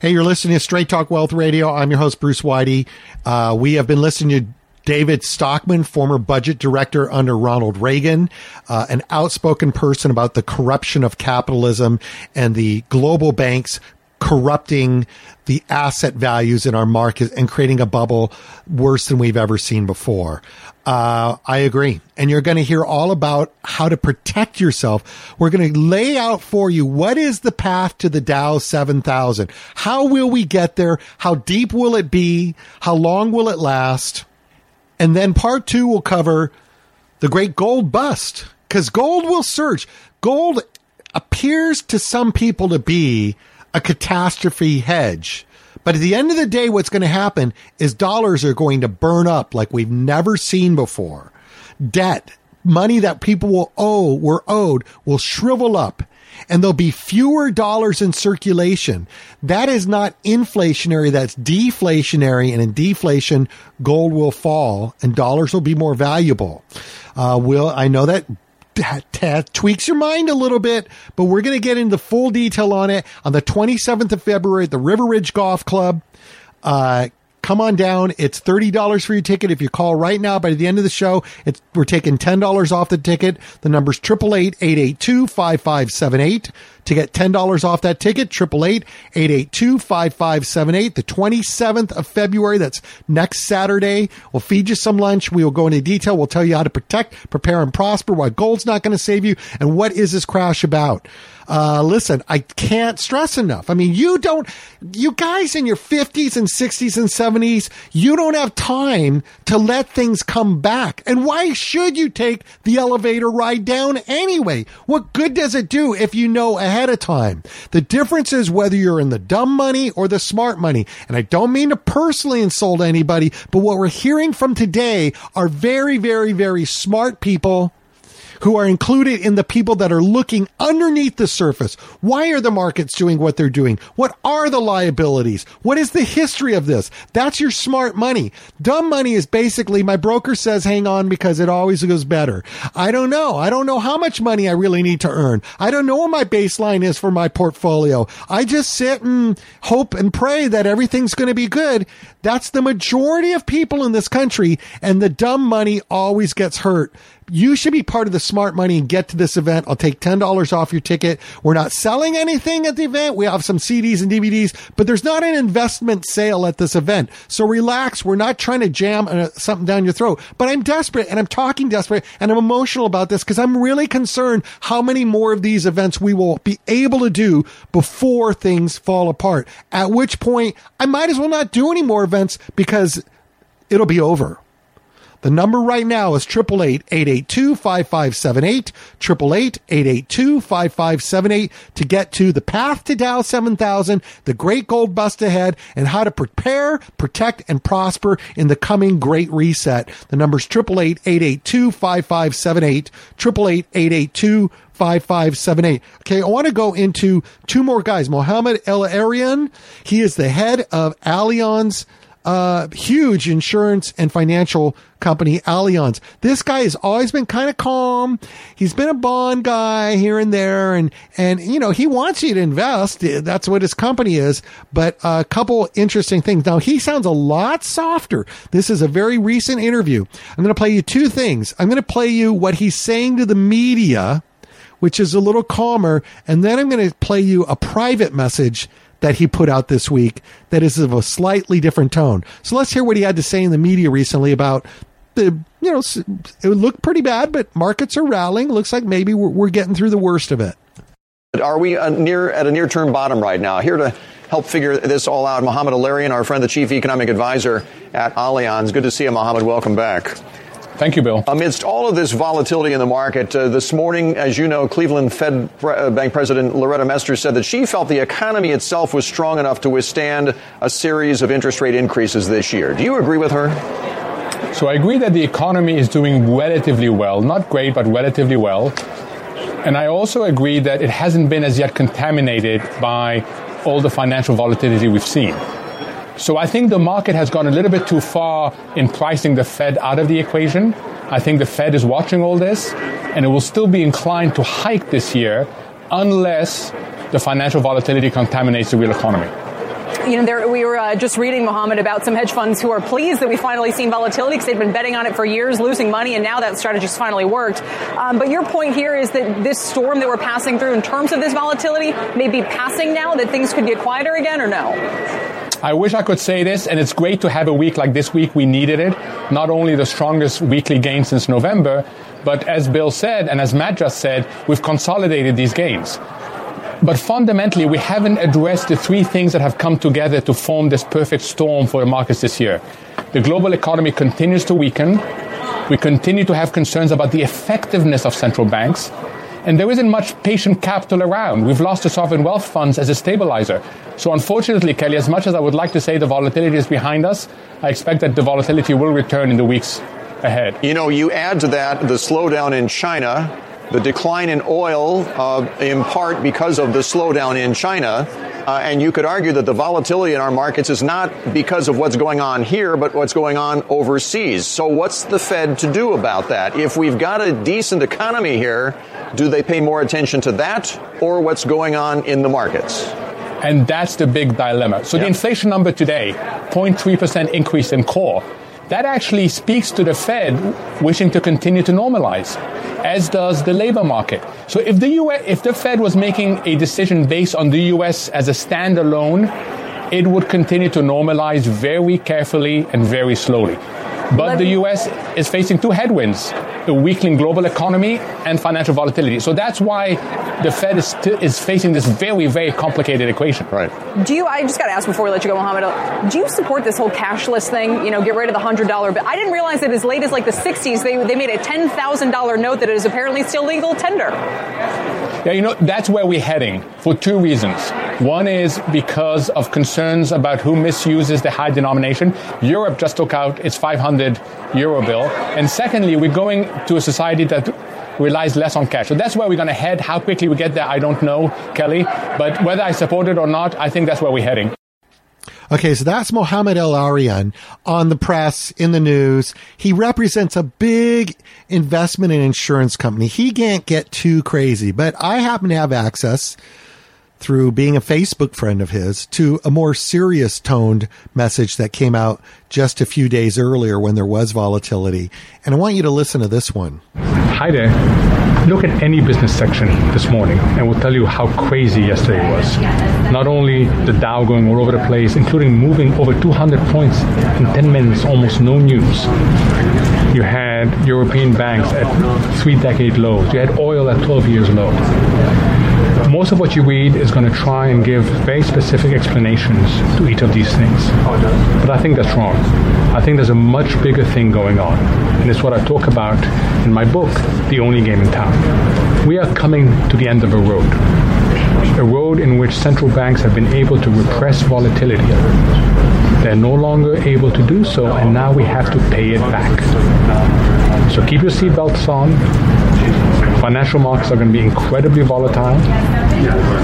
S3: Hey, you're listening to Straight Talk Wealth Radio. I'm your host, Bruce Whitey. Uh, we have been listening to David Stockman, former budget director under Ronald Reagan, uh, an outspoken person about the corruption of capitalism and the global banks corrupting the asset values in our market and creating a bubble worse than we've ever seen before. Uh, I agree. And you're going to hear all about how to protect yourself. We're going to lay out for you what is the path to the Dow 7000? How will we get there? How deep will it be? How long will it last? And then part two will cover the great gold bust because gold will surge. Gold appears to some people to be a catastrophe hedge. But at the end of the day, what's going to happen is dollars are going to burn up like we've never seen before. Debt, money that people will owe, were owed, will shrivel up and there'll be fewer dollars in circulation. That is not inflationary, that's deflationary. And in deflation, gold will fall and dollars will be more valuable. Uh, will, I know that that tweaks your mind a little bit, but we're going to get into full detail on it on the 27th of February at the River Ridge Golf Club. Uh, come on down. It's $30 for your ticket. If you call right now by the end of the show, we're taking $10 off the ticket. The number's 888-882-5578. To get $10 off that ticket. 888-882-5578. The 27th of February. That's next Saturday. We'll feed you some lunch. We will go into detail. We'll tell you how to protect, prepare, and prosper, why gold's not going to save you, and what is this crash about. Uh, listen, I can't stress enough. I mean, you don't, you guys in your 50s and 60s and 70s, you don't have time to let things come back. And why should you take the elevator ride down anyway? What good does it do if you know ahead of time? The difference is whether you're in the dumb money or the smart money. And I don't mean to personally insult anybody, but what we're hearing from today are very, very, very smart people who are included in the people that are looking underneath the surface. Why are the markets doing what they're doing? What are the liabilities? What is the history of this? That's your smart money. Dumb money is basically my broker says hang on because it always goes better. I don't know. I don't know how much money I really need to earn. I don't know what my baseline is for my portfolio. I just sit and hope and pray that everything's going to be good. That's the majority of people in this country and the dumb money always gets hurt you should be part of the smart money and get to this event. I'll take $10 off your ticket. We're not selling anything at the event. We have some CDs and DVDs, but there's not an investment sale at this event. So relax. We're not trying to jam uh, something down your throat, but I'm desperate and I'm talking desperate and I'm emotional about this because I'm really concerned how many more of these events we will be able to do before things fall apart. At which point I might as well not do any more events because it'll be over. The number right now is 888-882-5578, 888-882-5578 to get to the path to Dow 7000, the great gold bust ahead, and how to prepare, protect, and prosper in the coming great reset. The number is 888-882-5578, 888-882-5578. Okay, I want to go into two more guys. Mohammed El-Erian, he is the head of Allianz uh, huge insurance and financial company, Allianz. This guy has always been kind of calm. He's been a bond guy here and there, and and you know he wants you to invest. That's what his company is. But a couple interesting things. Now he sounds a lot softer. This is a very recent interview. I'm going to play you two things. I'm going to play you what he's saying to the media, which is a little calmer, and then I'm going to play you a private message that he put out this week that is of a slightly different tone. So let's hear what he had to say in the media recently about the, you know, it looked pretty bad, but markets are rallying. Looks like maybe we're, we're getting through the worst of it.
S8: Are we uh, near at a near term bottom right now? Here to help figure this all out, Mohammed El-Erian, our friend, the chief economic advisor at Allianz. Good to see you, Mohammed. Welcome back.
S9: Thank you, Bill.
S8: Amidst all of this volatility in the market, uh, this morning, as you know, Cleveland Fed uh, Bank President Loretta Mester said that she felt the economy itself was strong enough to withstand a series of interest rate increases this year. Do you agree with her?
S9: So I agree that the economy is doing relatively well. Not great, but relatively well. And I also agree that it hasn't been as yet contaminated by all the financial volatility we've seen. So I think the market has gone a little bit too far in pricing the Fed out of the equation. I think the Fed is watching all this and it will still be inclined to hike this year unless the financial volatility contaminates the real economy.
S10: You know, there, we were uh, just reading, Mohammed, about some hedge funds who are pleased that we finally seen volatility because they've been betting on it for years, losing money, and now that strategy's finally worked. Um, but your point here is that this storm that we're passing through in terms of this volatility may be passing now, that things could get quieter again, or no?
S9: I wish I could say this, and it's great to have a week like this week. We needed it. Not only the strongest weekly gain since November, but as Bill said, and as Matt just said, we've consolidated these gains. But fundamentally, we haven't addressed the three things that have come together to form this perfect storm for the markets this year. The global economy continues to weaken. We continue to have concerns about the effectiveness of central banks. And there isn't much patient capital around. We've lost the sovereign wealth funds as a stabilizer. So unfortunately, Kelly, as much as I would like to say the volatility is behind us, I expect that the volatility will return in the weeks ahead.
S8: You know, you add to that the slowdown in China, the decline in oil, uh, in part because of the slowdown in China. Uh, and you could argue that the volatility in our markets is not because of what's going on here, but what's going on overseas. So, what's the Fed to do about that? If we've got a decent economy here, do they pay more attention to that or what's going on in the markets?
S9: And that's the big dilemma. So, the inflation number today, 0.3% increase in core. That actually speaks to the Fed wishing to continue to normalize, as does the labor market. So if the US, if the Fed was making a decision based on the US as a standalone, it would continue to normalize very carefully and very slowly. But the US is facing two headwinds a weakening global economy and financial volatility. So that's why the Fed is, is facing this very, very complicated equation.
S8: Right.
S10: Do you, I just got to ask before we let you go, Mohammed, uh, do you support this whole cashless thing? You know, get rid of the $100 bill. I didn't realize that as late as like the 60s, they, they made a $10,000 note that is apparently still legal tender.
S9: Yeah, you know, that's where we're heading for two reasons. One is because of concerns about who misuses the high denomination. Europe just took out its 500 euro bill. And secondly, we're going to a society that relies less on cash. So that's where we're going to head. How quickly we get there, I don't know, Kelly. But whether I support it or not, I think that's where we're heading.
S3: Okay, so that's Mohammed El-Erian on the press, in the news. He represents a big investment and insurance company. He can't get too crazy, but I happen to have access through being a Facebook friend of his to a more serious toned message that came out just a few days earlier when there was volatility. And I want you to listen to this one.
S9: Hi there. Look at any business section this morning and we'll tell you how crazy yesterday was. Not only the Dow going all over the place, including moving over 200 points in 10 minutes, almost no news. You had European banks at three decade lows. You had oil at 12 years low most of what you read is going to try and give very specific explanations to each of these things. But I think that's wrong. I think there's a much bigger thing going on. And it's what I talk about in my book, The Only Game in Town. We are coming to the end of a road. A road in which central banks have been able to repress volatility. They're no longer able to do so, and now we have to pay it back. So keep your seatbelts on Financial markets are going to be incredibly volatile,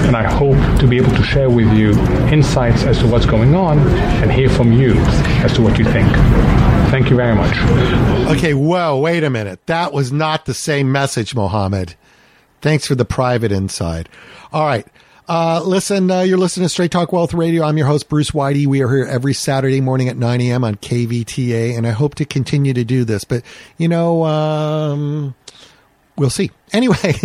S9: and I hope to be able to share with you insights as to what's going on and hear from you as to what you think. Thank you very much.
S3: Okay, whoa, wait a minute. That was not the same message, Mohammed. Thanks for the private inside. All right. Uh, listen, uh, you're listening to Straight Talk Wealth Radio. I'm your host, Bruce Whitey. We are here every Saturday morning at 9 a.m. on KVTA, and I hope to continue to do this. But, you know, um, we'll see. Anyway,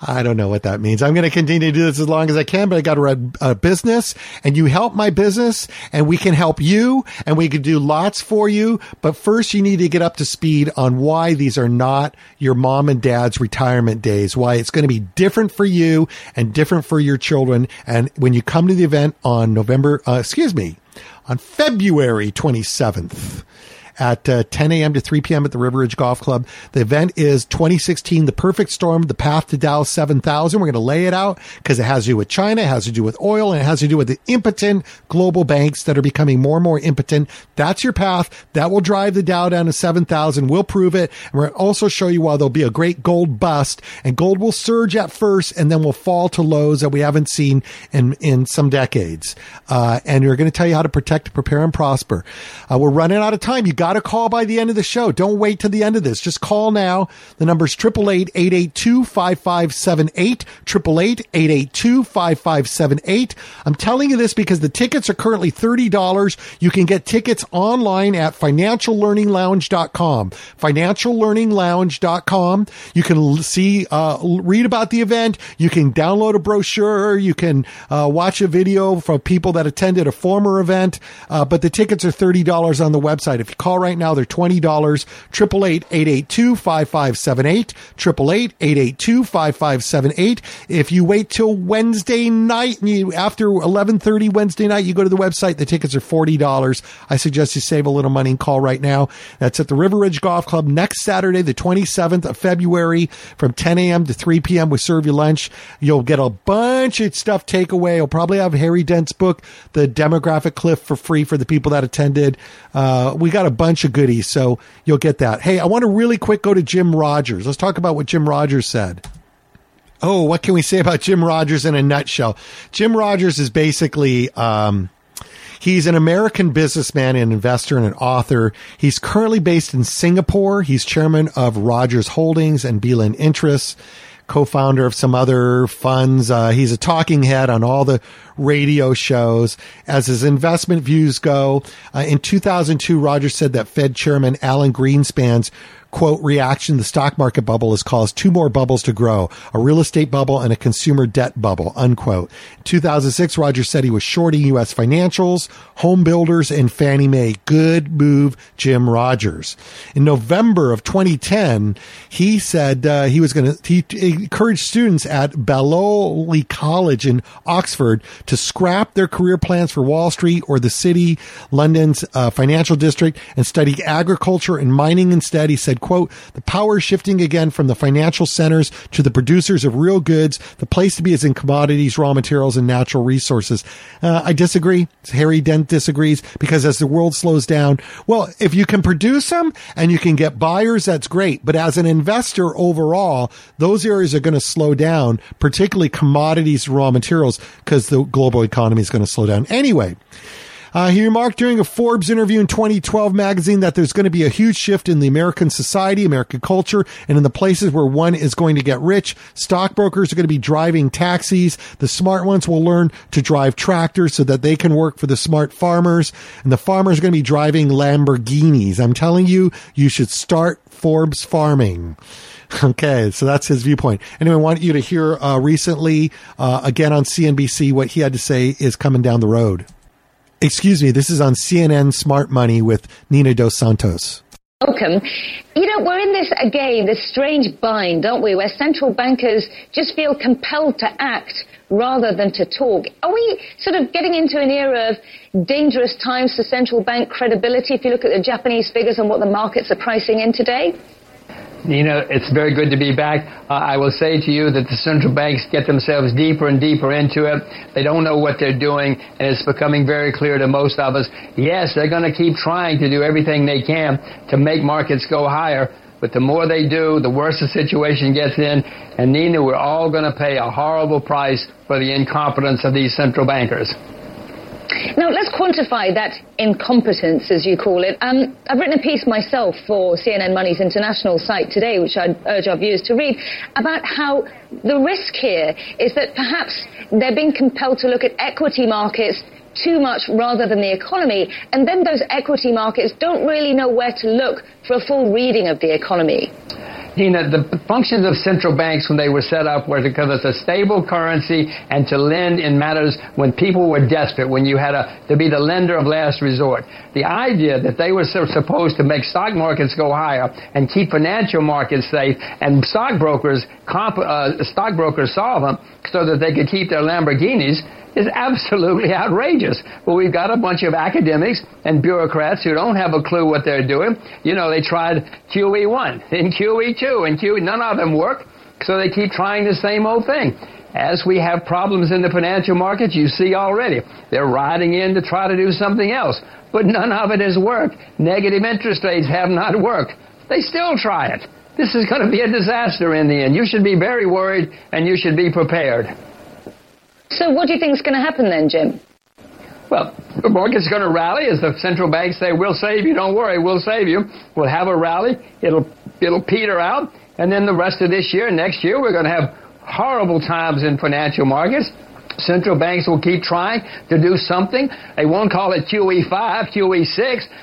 S3: I don't know what that means. I'm going to continue to do this as long as I can, but I got to run a business and you help my business and we can help you and we can do lots for you. But first you need to get up to speed on why these are not your mom and dad's retirement days, why it's going to be different for you and different for your children. And when you come to the event on November, uh, excuse me, on February 27th, at uh, 10 a.m. to 3 p.m. at the River Ridge Golf Club. The event is 2016, The Perfect Storm, The Path to Dow 7000. We're going to lay it out because it has to do with China, it has to do with oil, and it has to do with the impotent global banks that are becoming more and more impotent. That's your path. That will drive the Dow down to 7,000. We'll prove it. And we're going to also show you why there'll be a great gold bust and gold will surge at first and then will fall to lows that we haven't seen in, in some decades. Uh, and we're going to tell you how to protect, prepare, and prosper. Uh, we're running out of time. You got got to call by the end of the show. Don't wait till the end of this. Just call now. The number is 888-882-5578. 888-882-5578. I'm telling you this because the tickets are currently $30. You can get tickets online at financiallearninglounge.com. Financiallearninglounge.com. You can see, uh, read about the event. You can download a brochure. You can uh, watch a video from people that attended a former event. Uh, but the tickets are $30 on the website. If you call call right now. They're $20. 888-882-5578. 888-882-5578. If you wait till Wednesday night and you, after 1130 Wednesday night, you go to the website, the tickets are $40. I suggest you save a little money and call right now. That's at the River Ridge Golf Club next Saturday, the 27th of February from 10 a.m. to 3 p.m. We serve you lunch. You'll get a bunch of stuff takeaway. You'll probably have Harry Dent's book, The Demographic Cliff for free for the people that attended. Uh, we got a bunch bunch of goodies, so you'll get that. Hey, I want to really quick go to Jim Rogers. Let's talk about what Jim Rogers said. Oh, what can we say about Jim Rogers in a nutshell? Jim Rogers is basically, um, He's an American businessman and investor and an author. He's currently based in Singapore. He's chairman of Rogers Holdings and Beeland Interests co-founder of some other funds. Uh, he's a talking head on all the radio shows. As his investment views go, uh, in 2002, Rogers said that Fed Chairman Alan Greenspan's quote reaction the stock market bubble has caused two more bubbles to grow a real estate bubble and a consumer debt bubble unquote. In 2006 rogers said he was shorting u.s financials home builders and fannie mae. Good move jim rogers. In november of 2010 he said uh, he was going to he encouraged students at balliol college in oxford to scrap their career plans for wall street or the city london's uh, financial district and study agriculture and mining instead. He said quote, the power shifting again from the financial centers to the producers of real goods. The place to be is in commodities, raw materials, and natural resources. Uh, I disagree. Harry Dent disagrees because as the world slows down, well, if you can produce them and you can get buyers, that's great. But as an investor overall, those areas are going to slow down, particularly commodities, raw materials, because the global economy is going to slow down anyway. Uh, he remarked during a Forbes interview in 2012 magazine that there's going to be a huge shift in the American society, American culture, and in the places where one is going to get rich. Stockbrokers are going to be driving taxis. The smart ones will learn to drive tractors so that they can work for the smart farmers. And the farmers are going to be driving Lamborghinis. I'm telling you, you should start Forbes farming. Okay, so that's his viewpoint. Anyway, I want you to hear uh, recently, uh, again on CNBC, what he had to say is coming down the road. Excuse me, this is on CNN Smart Money with Nina Dos Santos.
S11: Welcome. You know, we're in this again, this strange bind, don't we, where central bankers just feel compelled to act rather than to talk. Are we sort of getting into an era of dangerous times for central bank credibility if you look at the Japanese figures and what the markets are pricing in today?
S12: Nina, it's very good to be back. Uh, I will say to you that the central banks get themselves deeper and deeper into it. They don't know what they're doing, and it's becoming very clear to most of us. Yes, they're going to keep trying to do everything they can to make markets go higher. But the more they do, the worse the situation gets in. And Nina, we're all going to pay a horrible price for the incompetence of these central bankers.
S11: Now, let's quantify that incompetence, as you call it. Um, I've written a piece myself for CNN Money's international site today, which I'd urge our viewers to read, about how the risk here is that perhaps they're being compelled to look at equity markets too much rather than the economy, and then those equity markets don't really know where to look for a full reading of the economy.
S12: Nina, the functions of central banks when they were set up were to give us a stable currency and to lend in matters when people were desperate, when you had a, to be the lender of last resort. The idea that they were supposed to make stock markets go higher and keep financial markets safe and stockbrokers, comp, uh, stockbrokers so that they could keep their Lamborghinis is absolutely outrageous. Well, we've got a bunch of academics and bureaucrats who don't have a clue what they're doing. You know, they tried QE1 and QE2 and QE, none of them work, so they keep trying the same old thing. As we have problems in the financial markets, you see already, they're riding in to try to do something else. But none of it has worked. Negative interest rates have not worked. They still try it. This is going to be a disaster in the end. You should be very worried and you should be prepared.
S11: So what do you think is going to happen then, Jim?
S12: Well, the market's going to rally as the central banks say, "We'll save you. Don't worry, we'll save you." We'll have a rally. It'll it'll peter out, and then the rest of this year, next year, we're going to have horrible times in financial markets. Central banks will keep trying to do something. They won't call it QE5, QE6,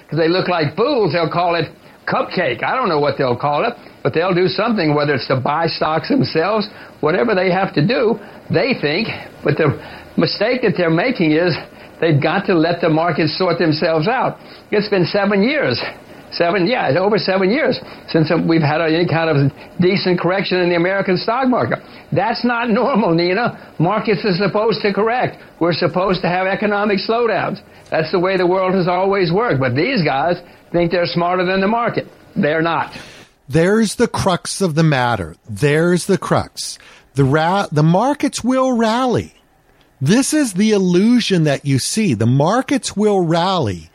S12: because they look like fools. They'll call it cupcake. I don't know what they'll call it, but they'll do something, whether it's to buy stocks themselves, whatever they have to do, they think. But the mistake that they're making is they've got to let the markets sort themselves out. It's been seven years. Seven, yeah, over seven years since we've had any kind of decent correction in the American stock market. That's not normal, Nina. Markets are supposed to correct. We're supposed to have economic slowdowns. That's the way the world has always worked. But these guys think they're smarter than the market. They're not.
S3: There's the crux of the matter. There's the crux. The ra- the markets will rally. This is the illusion that you see. The markets will rally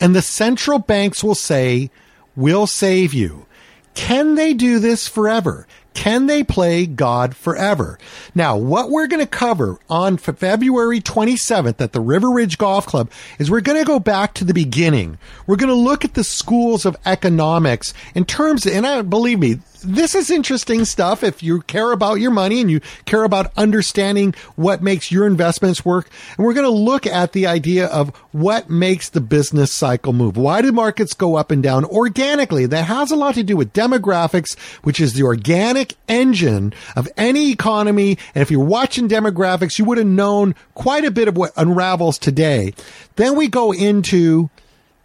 S3: and the central banks will say, we'll save you. Can they do this forever? Can they play God forever? Now, what we're going to cover on February 27th at the River Ridge Golf Club is we're going to go back to the beginning. We're going to look at the schools of economics in terms, of, and I, believe me, this is interesting stuff if you care about your money and you care about understanding what makes your investments work. And we're going to look at the idea of what makes the business cycle move. Why do markets go up and down organically? That has a lot to do with demographics, which is the organic engine of any economy. And if you're watching demographics, you would have known quite a bit of what unravels today. Then we go into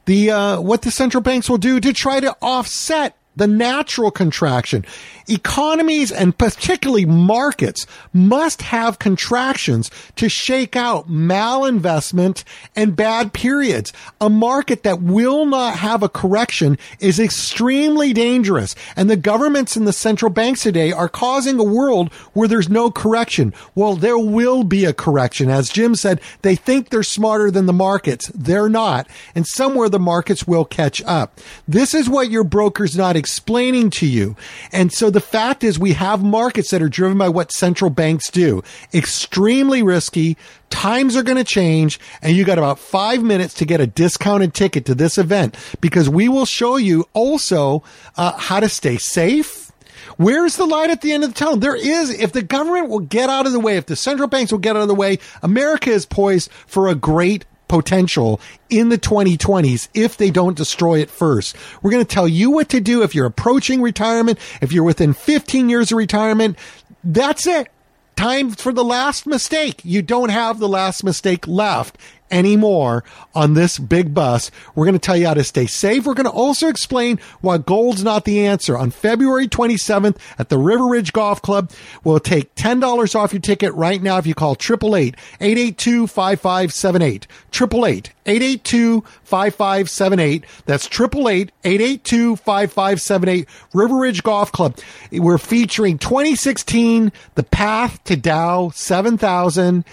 S3: the uh, what the central banks will do to try to offset the natural contraction. Economies and particularly markets must have contractions to shake out malinvestment and bad periods. A market that will not have a correction is extremely dangerous. And the governments and the central banks today are causing a world where there's no correction. Well, there will be a correction. As Jim said, they think they're smarter than the markets. They're not. And somewhere the markets will catch up. This is what your broker's not explaining to you. And so the fact is we have markets that are driven by what central banks do. Extremely risky. Times are going to change and you got about five minutes to get a discounted ticket to this event because we will show you also uh, how to stay safe. Where's the light at the end of the tunnel? There is, if the government will get out of the way, if the central banks will get out of the way, America is poised for a great potential in the 2020s if they don't destroy it first. We're going to tell you what to do if you're approaching retirement, if you're within 15 years of retirement. That's it. Time for the last mistake. You don't have the last mistake left anymore on this big bus. We're going to tell you how to stay safe. We're going to also explain why gold's not the answer. On February 27th at the River Ridge Golf Club, we'll take $10 off your ticket right now if you call 888-882-5578. 888-882-5578. That's 888-882-5578. River Ridge Golf Club. We're featuring 2016, the Path to Dow 7000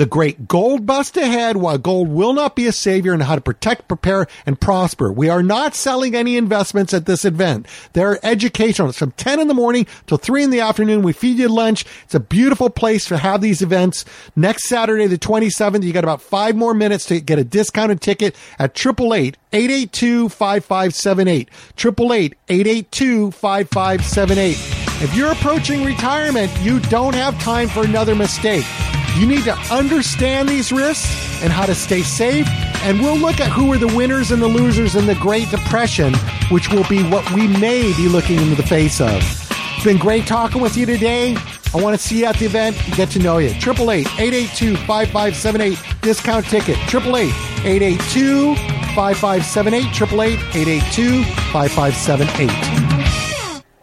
S3: the great gold bust ahead, why gold will not be a savior, and how to protect, prepare, and prosper. We are not selling any investments at this event. They're educational. It's from 10 in the morning till 3 in the afternoon. We feed you lunch. It's a beautiful place to have these events. Next Saturday, the 27th, you got about five more minutes to get a discounted ticket at 888 882 5578. 888 882 5578. If you're approaching retirement, you don't have time for another mistake. You need to understand these risks and how to stay safe. And we'll look at who were the winners and the losers in the Great Depression, which will be what we may be looking into the face of. It's been great talking with you today. I want to see you at the event and get to know you. 888-882-5578 discount ticket. 888-882-5578. 888-882-5578.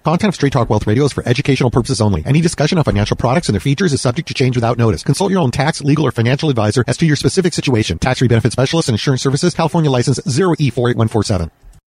S3: Content of Straight Talk Wealth Radio is for educational purposes only. Any discussion of financial products and their features is subject to change without notice. Consult your own tax, legal, or financial advisor as to your specific situation. Tax free benefit specialist and insurance services, California license 0E48147.